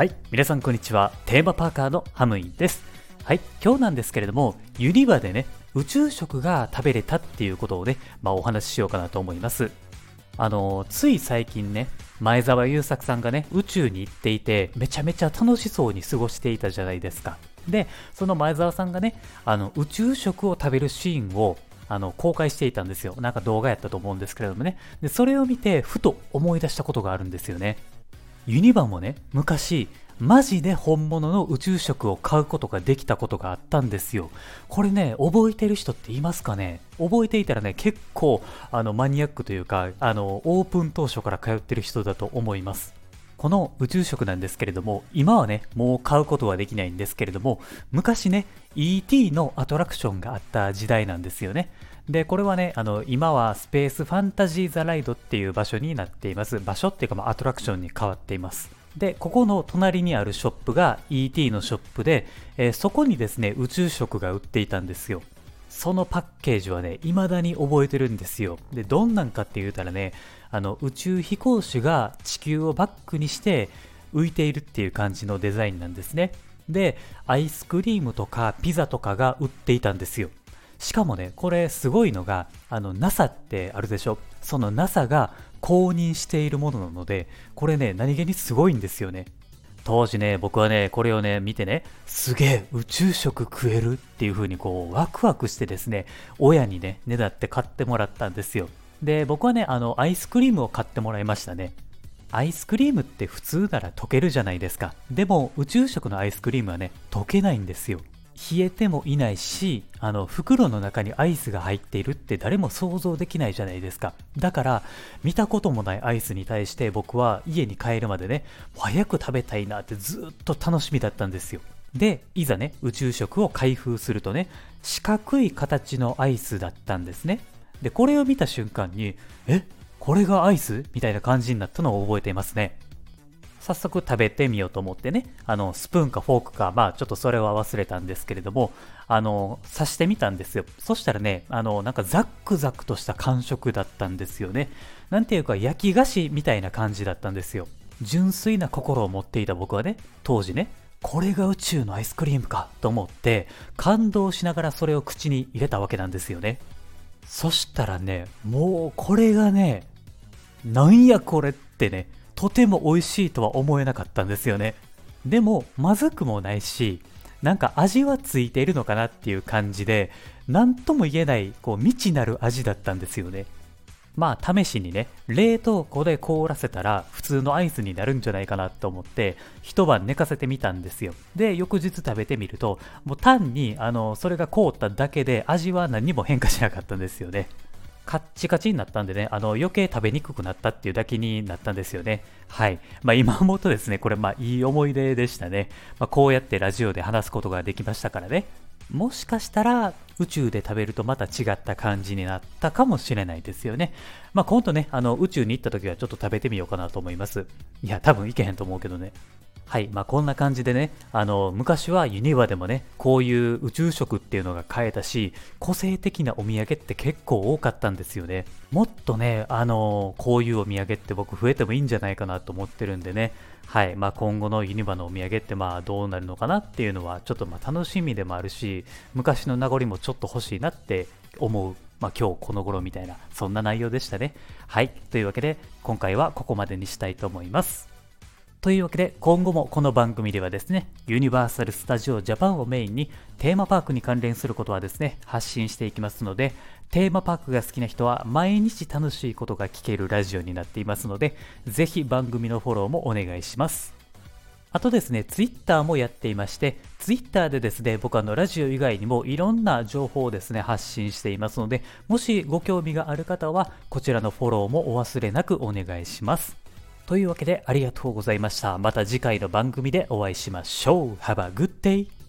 はい、皆さんこんにちは。テーマパーカーのハムインです。はい、今日なんですけれども、ユニバでね、宇宙食が食べれたっていうことをね、まあ、お話ししようかなと思います。あの、つい最近ね、前澤友作さんがね、宇宙に行っていて、めちゃめちゃ楽しそうに過ごしていたじゃないですか。で、その前澤さんがね、あの、宇宙食を食べるシーンを、あの、公開していたんですよ。なんか動画やったと思うんですけれどもね。で、それを見て、ふと思い出したことがあるんですよね。ユニバもね、昔、マジで本物の宇宙食を買うことができたことがあったんですよ。これね、覚えてる人っていますかね？覚えていたらね、結構、あの、マニアックというか、あの、オープン当初から通ってる人だと思います。この宇宙食なんですけれども、今はね、もう買うことはできないんですけれども、昔ね、ET のアトラクションがあった時代なんですよね。で、これはね、あの、今はスペースファンタジーザライドっていう場所になっています。場所っていうか、まあ、アトラクションに変わっています。で、ここの隣にあるショップが ET のショップで、えーそこにですね、宇宙食が売っていたんですよ。そのパッケージはね、未だに覚えてるんですよ。で、どんなんかって言うたらね、あの、宇宙飛行士が地球をバックにして浮いているっていう感じのデザインなんですね。で、アイスクリームとかピザとかが売っていたんですよ。しかもね、これすごいのが、あの、NASA ってあるでしょ？その NASA が公認しているものなので、これね、何気にすごいんですよね。当時ね、僕はね、これをね、見てね、すげえ、宇宙食食えるっていう風にこう、ワクワクしてですね、親にね、ねだって買ってもらったんですよ。で、僕はね、あの、アイスクリームを買ってもらいましたね。アイスクリームって普通なら溶けるじゃないですか。でも、宇宙食のアイスクリームはね、溶けないんですよ。冷えてもいないし、あの、袋の中にアイスが入っているって誰も想像できないじゃないですか。だから、見たこともないアイスに対して僕は家に帰るまでね、早く食べたいなってずっと楽しみだったんですよ。で、いざね、宇宙食を開封するとね、四角い形のアイスだったんですね。で、これを見た瞬間に、えこれがアイス？みたいな感じになったのを覚えていますね。早速食べてみようと思ってね、あの、スプーンかフォークか、まあちょっとそれは忘れたんですけれども、あの、刺してみたんですよ。そしたらね、あの、なんかザックザクとした感触だったんですよね。なんていうか焼き菓子みたいな感じだったんですよ。純粋な心を持っていた僕はね、当時ね、これが宇宙のアイスクリームかと思って、感動しながらそれを口に入れたわけなんですよね。そしたらね、もうこれがね、なんやこれってね、とても美味しいとは思えなかったんですよね。でも、まずくもないし、なんか味はついているのかなっていう感じで、なんとも言えない、こう、未知なる味だったんですよね。まあ、試しにね、冷凍庫で凍らせたら普通のアイスになるんじゃないかなと思って、一晩寝かせてみたんですよ。で、翌日食べてみると、もう単に、あの、それが凍っただけで味は何も変化しなかったんですよね。カッチカチになったんでね、あの余計食べにくくなったっていうだけになったんですよね。はい。まあ今思うとですね、これまあいい思い出でしたね。まあこうやってラジオで話すことができましたからね。もしかしたら宇宙で食べるとまた違った感じになったかもしれないですよね。まあ今度ね、あの宇宙に行った時はちょっと食べてみようかなと思います。いや、多分行けへんと思うけどね。はい。まあ、こんな感じでね、あの、昔はユニバでもね、こういう宇宙食っていうのが買えたし、個性的なお土産って結構多かったんですよね。もっとね、あの、こういうお土産って僕増えてもいいんじゃないかなと思ってるんでね、はい。まあ、今後のユニバのお土産ってまあ、どうなるのかなっていうのは、ちょっとまあ、楽しみでもあるし、昔の名残もちょっと欲しいなって思う。まあ、今日この頃みたいな、そんな内容でしたね。はい。というわけで、今回はここまでにしたいと思います。というわけで今後もこの番組ではですねユニバーサル・スタジオ・ジャパンをメインにテーマパークに関連することはですね発信していきますのでテーマパークが好きな人は毎日楽しいことが聞けるラジオになっていますのでぜひ番組のフォローもお願いしますあとですね、ツイッターもやっていまして、ツイッターでですね、僕あのラジオ以外にもいろんな情報をですね、発信していますので、もしご興味がある方は、こちらのフォローもお忘れなくお願いします。というわけでありがとうございました。また次回の番組でお会いしましょう。Have a good day!